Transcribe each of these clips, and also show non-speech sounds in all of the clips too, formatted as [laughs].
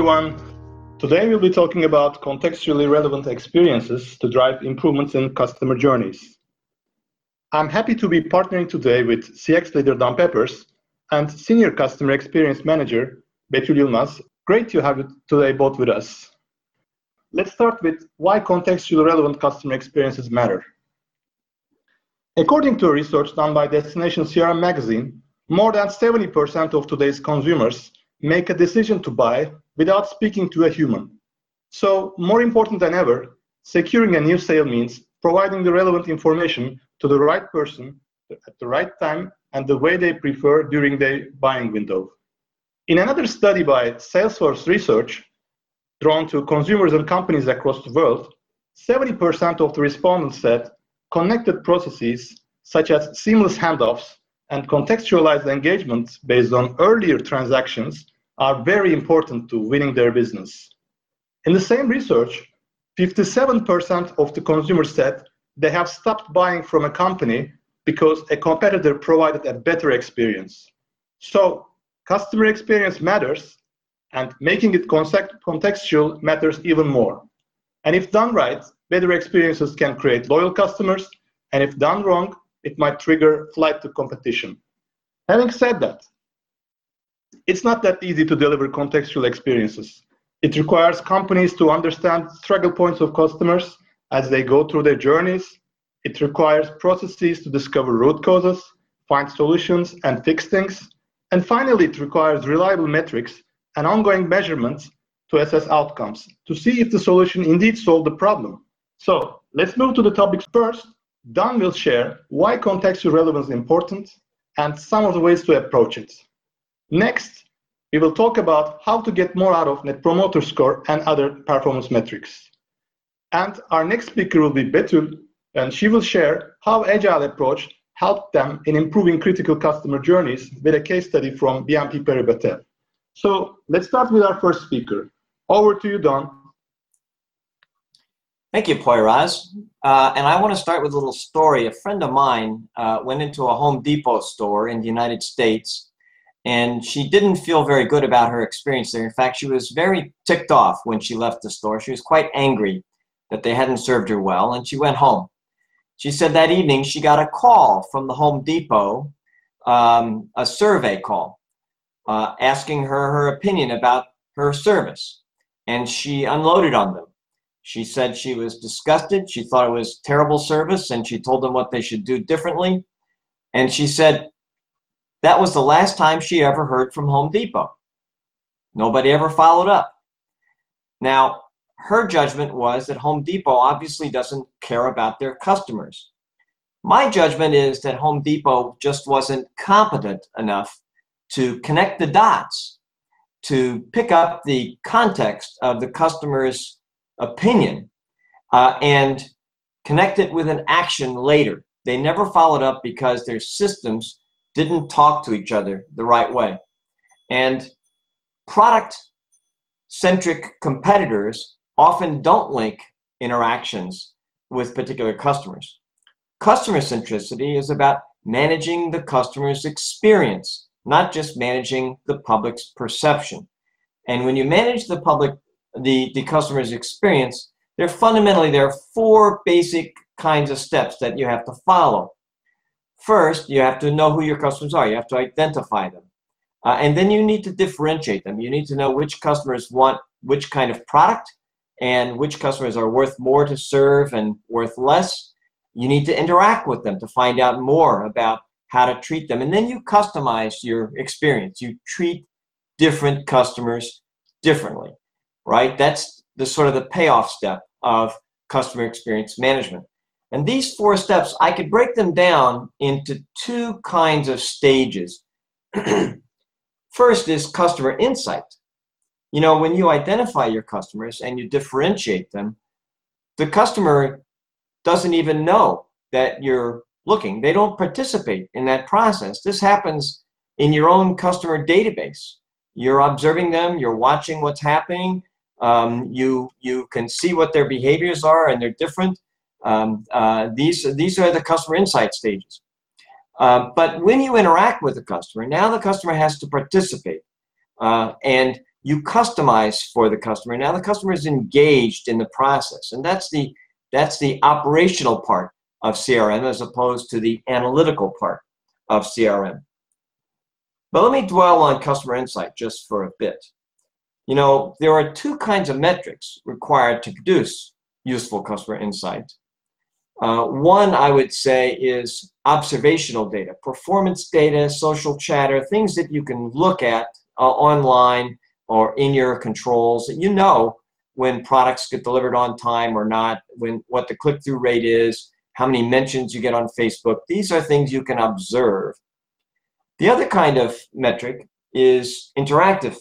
everyone. Today we'll be talking about contextually relevant experiences to drive improvements in customer journeys. I'm happy to be partnering today with CX leader Don Peppers and Senior Customer Experience Manager Betül Yılmaz. Great to have you today both with us. Let's start with why contextually relevant customer experiences matter. According to a research done by Destination CRM magazine, more than 70% of today's consumers make a decision to buy without speaking to a human. So, more important than ever, securing a new sale means providing the relevant information to the right person at the right time and the way they prefer during their buying window. In another study by Salesforce Research, drawn to consumers and companies across the world, 70% of the respondents said connected processes such as seamless handoffs and contextualized engagements based on earlier transactions are very important to winning their business. In the same research, 57% of the consumers said they have stopped buying from a company because a competitor provided a better experience. So, customer experience matters, and making it contextual matters even more. And if done right, better experiences can create loyal customers, and if done wrong, it might trigger flight to competition. Having said that, it's not that easy to deliver contextual experiences. It requires companies to understand struggle points of customers as they go through their journeys. It requires processes to discover root causes, find solutions, and fix things. And finally, it requires reliable metrics and ongoing measurements to assess outcomes to see if the solution indeed solved the problem. So let's move to the topics first. Don will share why contextual relevance is important and some of the ways to approach it. Next, we will talk about how to get more out of Net Promoter Score and other performance metrics. And our next speaker will be Betül, and she will share how Agile approach helped them in improving critical customer journeys with a case study from BNP Paribas. So let's start with our first speaker. Over to you, Don. Thank you, Poyraz. Uh, and I want to start with a little story. A friend of mine uh, went into a Home Depot store in the United States, and she didn't feel very good about her experience there. In fact, she was very ticked off when she left the store. She was quite angry that they hadn't served her well, and she went home. She said that evening she got a call from the Home Depot, um, a survey call, uh, asking her her opinion about her service, and she unloaded on them she said she was disgusted. She thought it was terrible service and she told them what they should do differently. And she said that was the last time she ever heard from Home Depot. Nobody ever followed up. Now, her judgment was that Home Depot obviously doesn't care about their customers. My judgment is that Home Depot just wasn't competent enough to connect the dots, to pick up the context of the customer's opinion uh, and connect it with an action later. They never followed up because their systems didn't talk to each other the right way. And product centric competitors often don't link interactions with particular customers. Customer centricity is about managing the customer's experience, not just managing the public's perception. And when you manage the public the, the customer's experience, there fundamentally there are four basic kinds of steps that you have to follow. First, you have to know who your customers are. You have to identify them. Uh, and then you need to differentiate them. You need to know which customers want which kind of product and which customers are worth more to serve and worth less. You need to interact with them to find out more about how to treat them. And then you customize your experience. You treat different customers differently right? That's the sort of the payoff step of customer experience management. And these four steps, I could break them down into two kinds of stages. [clears throat] First is customer insight. You know, when you identify your customers and you differentiate them, the customer doesn't even know that you're looking. They don't participate in that process. This happens in your own customer database. You're observing them, you're watching what's happening, um, you you can see what their behaviors are and they're different. Um, uh, these these are the customer insight stages. Uh, but when you interact with the customer, now the customer has to participate, uh, and you customize for the customer. Now the customer is engaged in the process, and that's the that's the operational part of CRM as opposed to the analytical part of CRM. But let me dwell on customer insight just for a bit. You know, there are two kinds of metrics required to produce useful customer insight. Uh, one, I would say, is observational data, performance data, social chatter, things that you can look at uh, online or in your controls. You know when products get delivered on time or not, when what the click-through rate is, how many mentions you get on Facebook. These are things you can observe. The other kind of metric is interactive,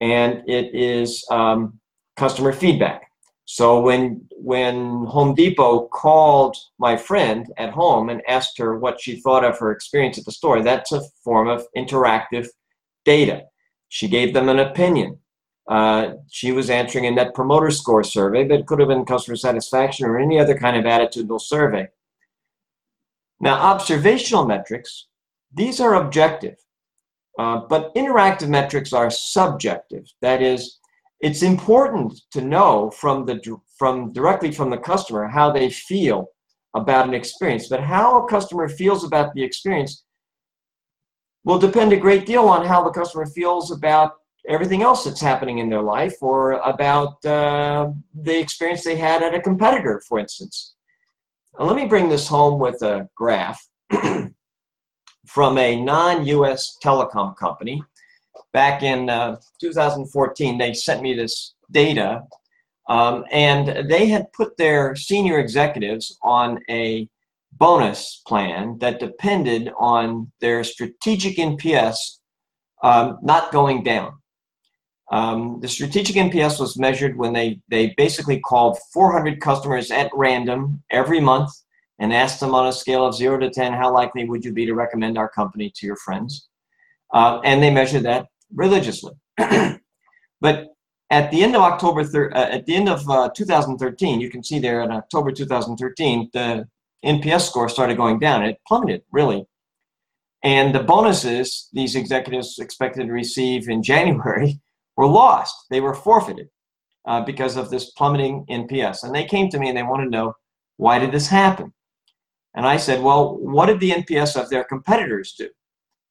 and it is um, customer feedback. So when when Home Depot called my friend at home and asked her what she thought of her experience at the store, that's a form of interactive data. She gave them an opinion. Uh, she was answering a net promoter score survey, but it could have been customer satisfaction or any other kind of attitudinal survey. Now, observational metrics, these are objective, uh, but interactive metrics are subjective. That is, it's important to know from the from directly from the customer how they feel about an experience but how a customer feels about the experience will depend a great deal on how the customer feels about everything else that's happening in their life or about uh, the experience they had at a competitor for instance. Now, let me bring this home with a graph [clears throat] from a non-us telecom company back in uh, 2014, they sent me this data, um, and they had put their senior executives on a bonus plan that depended on their strategic NPS um, not going down. Um, the strategic NPS was measured when they, they basically called 400 customers at random every month and asked them on a scale of 0 to 10 how likely would you be to recommend our company to your friends. Uh, and they measured that religiously. [clears throat] but at the end of October, thir- uh, at the end of uh, 2013, you can see there in October 2013, the NPS score started going down. It plummeted really, and the bonuses these executives expected to receive in [laughs] January were lost. They were forfeited uh, because of this plummeting NPS. And they came to me and they wanted to know why did this happen. And I said, well, what did the NPS of their competitors do?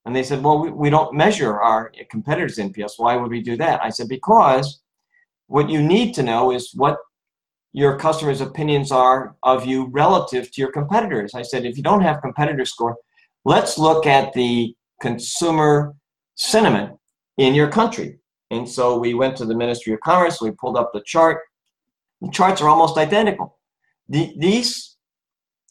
And they said, well, we, we don't measure our competitors' NPS. Why would we do that? I said, because what you need to know is what your customers' opinions are of you relative to your competitors. I said, if you don't have competitor score, let's look at the consumer sentiment in your country. And so we went to the Ministry of Commerce, we pulled up the chart. The charts are almost identical. The, these,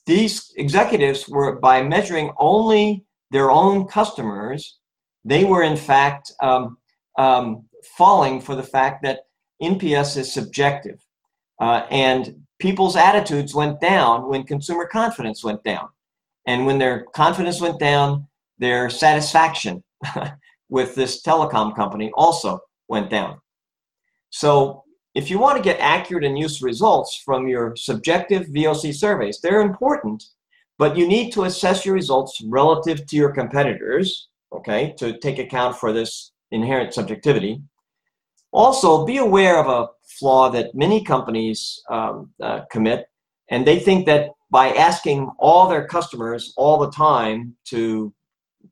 these executives were, by measuring only their own customers, they were in fact um, um, falling for the fact that NPS is subjective. Uh, and people's attitudes went down when consumer confidence went down. And when their confidence went down, their satisfaction [laughs] with this telecom company also went down. So if you want to get accurate and useful results from your subjective VOC surveys, they're important, but you need to assess your results relative to your competitors, okay, to take account for this inherent subjectivity. Also, be aware of a flaw that many companies um, uh, commit, and they think that by asking all their customers all the time to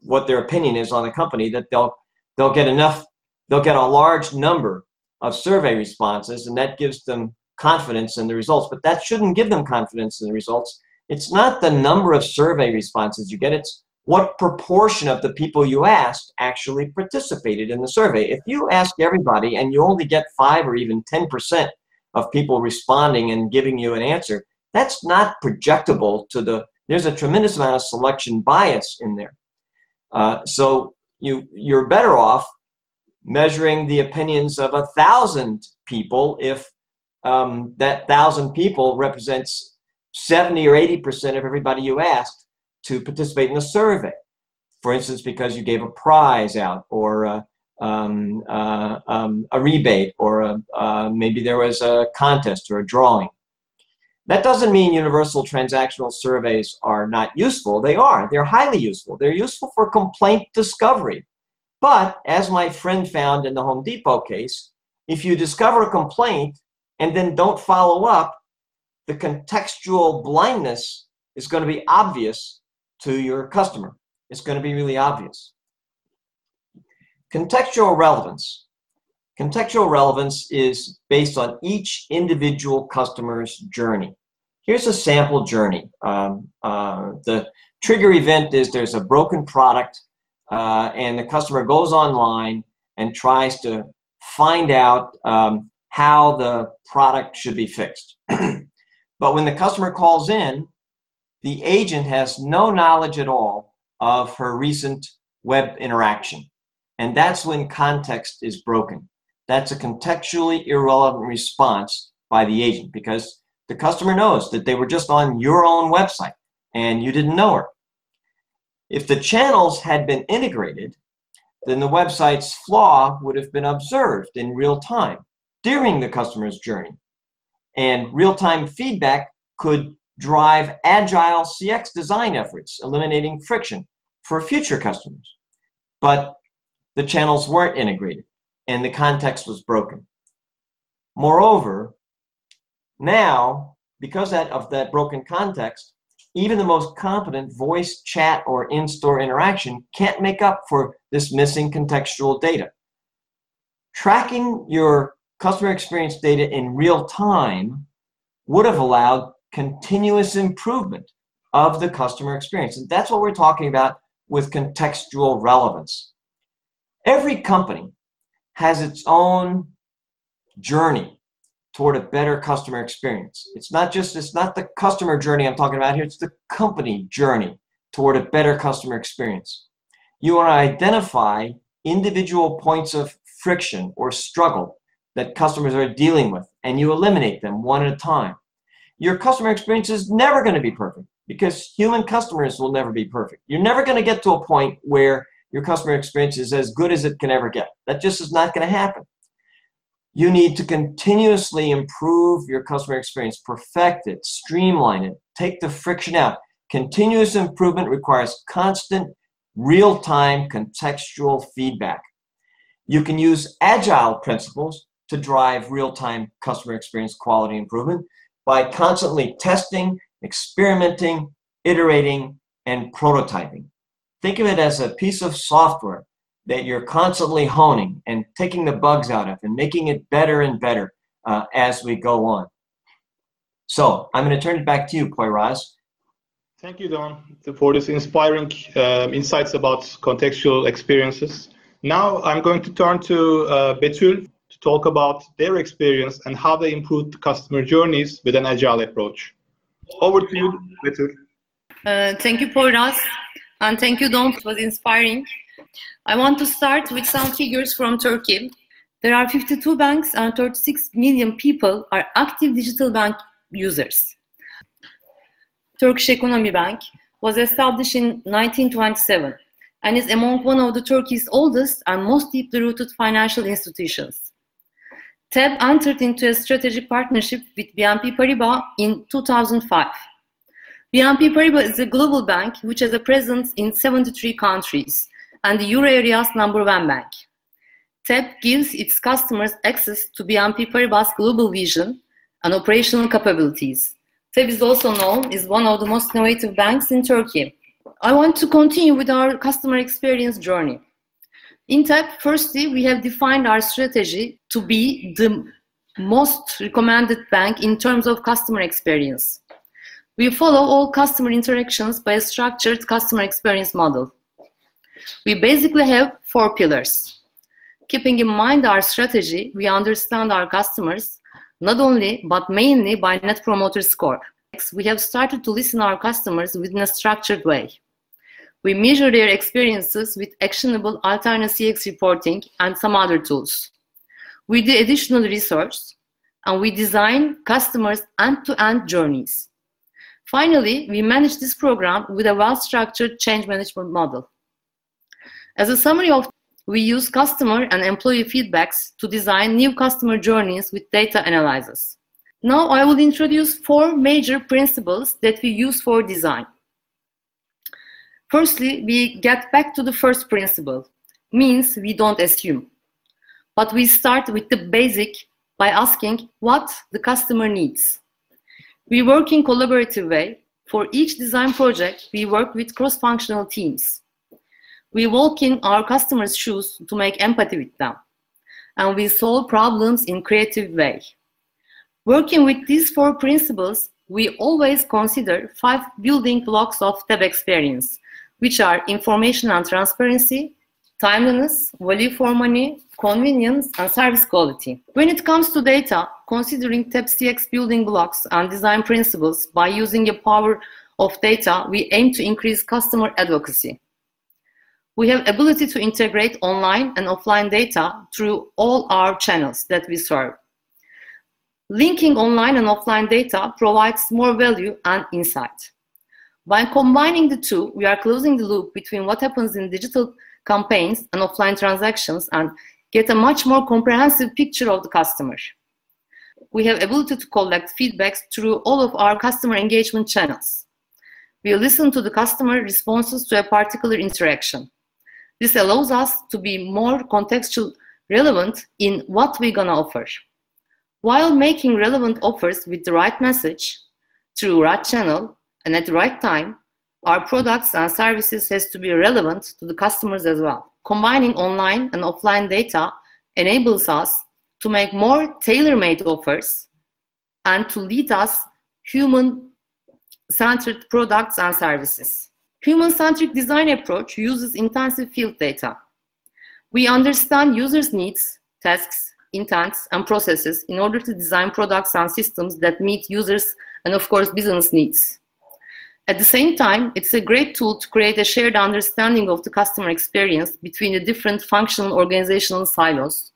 what their opinion is on the company, that they'll they'll get enough, they'll get a large number of survey responses, and that gives them confidence in the results. But that shouldn't give them confidence in the results it's not the number of survey responses you get, it's what proportion of the people you asked actually participated in the survey. If you ask everybody and you only get 5 or even 10% of people responding and giving you an answer, that's not projectable to the, there's a tremendous amount of selection bias in there. Uh, so you, you're better off measuring the opinions of a thousand people if um, that thousand people represents 70 or 80% of everybody you asked to participate in a survey. For instance, because you gave a prize out or a, um, uh, um, a rebate or a, uh, maybe there was a contest or a drawing. That doesn't mean universal transactional surveys are not useful. They are. They're highly useful. They're useful for complaint discovery. But as my friend found in the Home Depot case, if you discover a complaint and then don't follow up, the contextual blindness is going to be obvious to your customer. It's going to be really obvious. Contextual relevance. Contextual relevance is based on each individual customer's journey. Here's a sample journey. Um, uh, the trigger event is there's a broken product uh, and the customer goes online and tries to find out um, how the product should be fixed. [clears throat] but when the customer calls in, the agent has no knowledge at all of her recent web interaction. And that's when context is broken. That's a contextually irrelevant response by the agent because the customer knows that they were just on your own website and you didn't know her. If the channels had been integrated, then the website's flaw would have been observed in real time during the customer's journey. And real time feedback could drive agile CX design efforts, eliminating friction for future customers. But the channels weren't integrated and the context was broken. Moreover, now, because that, of that broken context, even the most competent voice, chat, or in store interaction can't make up for this missing contextual data. Tracking your customer experience data in real time would have allowed continuous improvement of the customer experience. And that's what we're talking about with contextual relevance. Every company has its own journey toward a better customer experience. It's not just it's not the customer journey I'm talking about here, it's the company journey toward a better customer experience. You want to identify individual points of friction or struggle that customers are dealing with and you eliminate them one at a time. Your customer experience is never going to be perfect because human customers will never be perfect. You're never going to get to a point where your customer experience is as good as it can ever get. That just is not going to happen. You need to continuously improve your customer experience, perfect it, streamline it, take the friction out. Continuous improvement requires constant, real time contextual feedback. You can use agile principles to drive real time customer experience quality improvement by constantly testing, experimenting, iterating, and prototyping. Think of it as a piece of software that you're constantly honing and taking the bugs out of and making it better and better uh, as we go on. So I'm going to turn it back to you, Poyraz. Thank you, Don, for this inspiring uh, insights about contextual experiences. Now I'm going to turn to uh, Betül talk about their experience and how they improved customer journeys with an agile approach. Over to you, Betül. Uh, thank you, Poyraz, and thank you, Don. It was inspiring. I want to start with some figures from Turkey. There are 52 banks and 36 million people are active digital bank users. Turkish Economy Bank was established in 1927 and is among one of the Turkey's oldest and most deeply rooted financial institutions. TEB entered into a strategic partnership with BNP Paribas in 2005. BNP Paribas is a global bank which has a presence in 73 countries and the euro area's number one bank. TEB gives its customers access to BNP Paribas' global vision and operational capabilities. TEB is also known as one of the most innovative banks in Turkey. I want to continue with our customer experience journey. In TEB, firstly, we have defined our strategy to be the most recommended bank in terms of customer experience. We follow all customer interactions by a structured customer experience model. We basically have four pillars. Keeping in mind our strategy, we understand our customers not only but mainly by Net Promoter Score. We have started to listen our customers within a structured way. We measure their experiences with actionable alternate CX reporting and some other tools. We do additional research and we design customers end-to-end journeys. Finally, we manage this program with a well-structured change management model. As a summary of we use customer and employee feedbacks to design new customer journeys with data analysis. Now I will introduce four major principles that we use for design. Firstly, we get back to the first principle, means we don't assume. But we start with the basic by asking what the customer needs. We work in collaborative way. For each design project, we work with cross-functional teams. We walk in our customers' shoes to make empathy with them. And we solve problems in creative way. Working with these four principles, we always consider five building blocks of TEB experience, which are information and transparency, timeliness, value for money, convenience, and service quality. When it comes to data, considering TEBCX building blocks and design principles by using the power of data, we aim to increase customer advocacy. We have ability to integrate online and offline data through all our channels that we serve. Linking online and offline data provides more value and insight. By combining the two, we are closing the loop between what happens in digital campaigns and offline transactions and get a much more comprehensive picture of the customer. We have ability to collect feedbacks through all of our customer engagement channels. We listen to the customer responses to a particular interaction. This allows us to be more contextual relevant in what we're gonna offer. While making relevant offers with the right message, through right channel, and at the right time, our products and services has to be relevant to the customers as well. Combining online and offline data enables us to make more tailor-made offers and to lead us human-centered products and services. Human-centric design approach uses intensive field data. We understand users' needs, tasks, intents, and processes in order to design products and systems that meet users and, of course, business needs. At the same time, it's a great tool to create a shared understanding of the customer experience between the different functional organizational silos,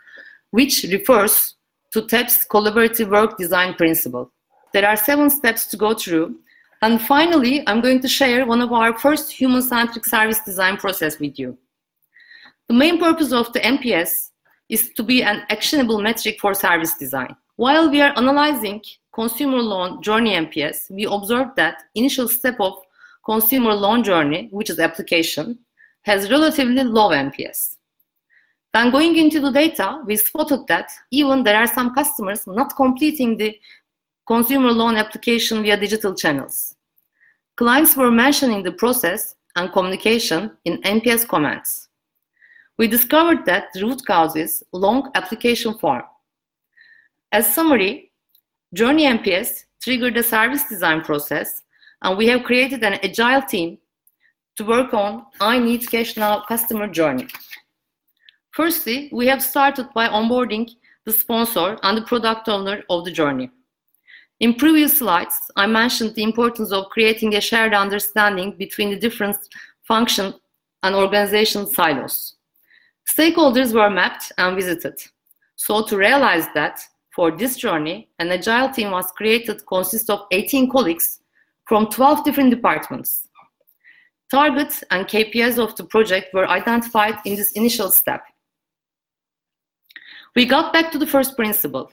which refers to TEB's collaborative work design principle. There are seven steps to go through. And finally, I'm going to share one of our first human-centric service design process with you. The main purpose of the NPS is to be an actionable metric for service design. While we are analyzing consumer loan journey NPS, we observed that initial step of consumer loan journey, which is application, has relatively low NPS. Then going into the data, we spotted that even there are some customers not completing the consumer loan application via digital channels. Clients were mentioning the process and communication in NPS comments we discovered that the root cause is long application form. As summary, Journey NPS triggered the service design process, and we have created an agile team to work on I need cash now customer journey. Firstly, we have started by onboarding the sponsor and the product owner of the journey. In previous slides, I mentioned the importance of creating a shared understanding between the different function and organization silos. Stakeholders were mapped and visited. So to realize that, for this journey, an agile team was created consist of 18 colleagues from 12 different departments. Targets and KPIs of the project were identified in this initial step. We got back to the first principle.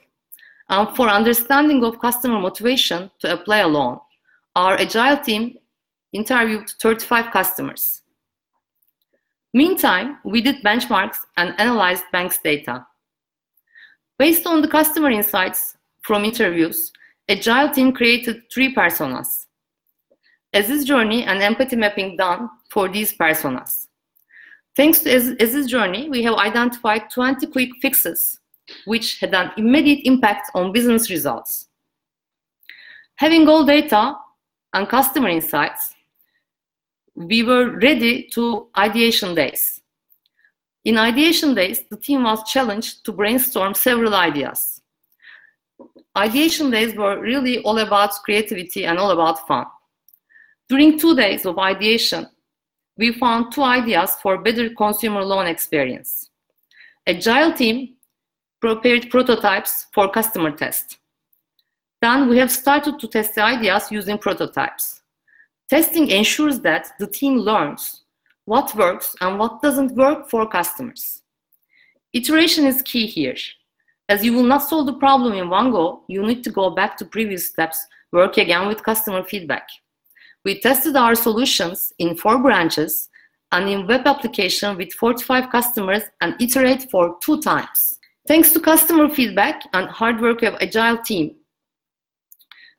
And for understanding of customer motivation to apply a loan, our agile team interviewed 35 customers. Meantime, we did benchmarks and analyzed banks data. Based on the customer insights from interviews, Agile team created three personas. As-is journey and empathy mapping done for these personas. Thanks to As-is journey, we have identified 20 quick fixes, which had an immediate impact on business results. Having all data and customer insights, we were ready to ideation days. In ideation days, the team was challenged to brainstorm several ideas. Ideation days were really all about creativity and all about fun. During two days of ideation, we found two ideas for better consumer loan experience. Agile team prepared prototypes for customer test. Then we have started to test the ideas using prototypes. Testing ensures that the team learns what works and what doesn't work for customers. Iteration is key here. As you will not solve the problem in one go, you need to go back to previous steps, work again with customer feedback. We tested our solutions in four branches and in web application with 45 customers and iterate for two times. Thanks to customer feedback and hard work of agile team,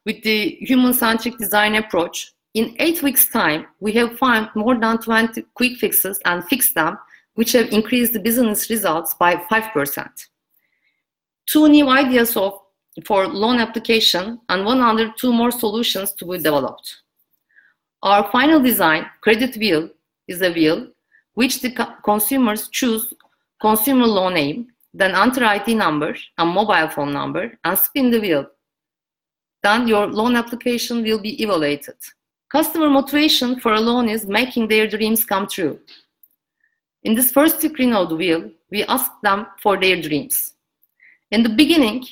with the human-centric design approach, in eight weeks' time, we have found more than 20 quick fixes and fixed them, which have increased the business results by 5%. Two new ideas of, for loan application and one under two more solutions to be developed. Our final design, credit wheel, is a wheel which the co consumers choose consumer loan name, then enter ID number and mobile phone number and spin the wheel then your loan application will be evaluated. Customer motivation for a loan is making their dreams come true. In this first screen of the wheel, we ask them for their dreams. In the beginning,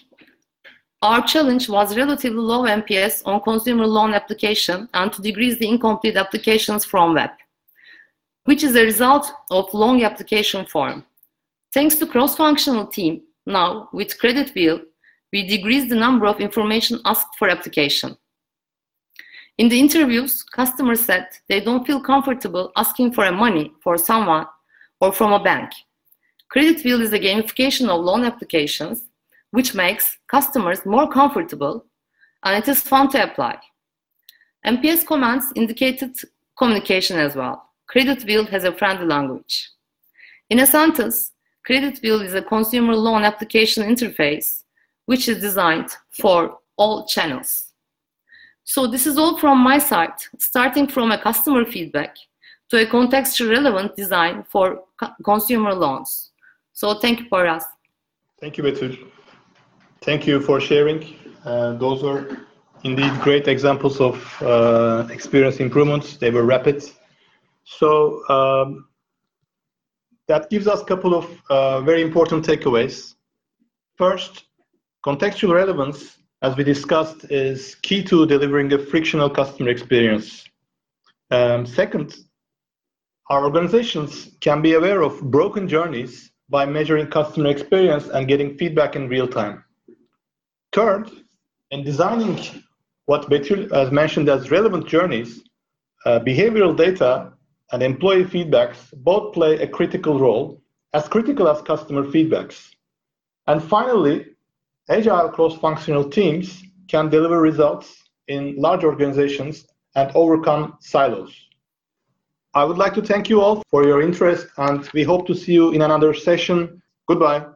our challenge was relatively low NPS on consumer loan application and to decrease the incomplete applications from web, which is a result of long application form. Thanks to cross-functional team, now with Credit Wheel, we decrease the number of information asked for application. In the interviews, customers said they don't feel comfortable asking for money for someone or from a bank. Credit is a gamification of loan applications, which makes customers more comfortable and it is fun to apply. NPS comments indicated communication as well. Credit has a friendly language. In a sentence, Credit is a consumer loan application interface which is designed for all channels. So this is all from my side, starting from a customer feedback to a contextual relevant design for consumer loans. So thank you, Poyraz. Thank you, Betül. Thank you for sharing. Uh, those were indeed great examples of uh, experience improvements. They were rapid. So um, that gives us a couple of uh, very important takeaways. First, Contextual relevance, as we discussed, is key to delivering a frictional customer experience. Um, second, our organizations can be aware of broken journeys by measuring customer experience and getting feedback in real time. Third, in designing what Betül has mentioned as relevant journeys, uh, behavioral data and employee feedbacks both play a critical role, as critical as customer feedbacks. And finally, Agile cross-functional teams can deliver results in large organizations and overcome silos. I would like to thank you all for your interest and we hope to see you in another session. Goodbye.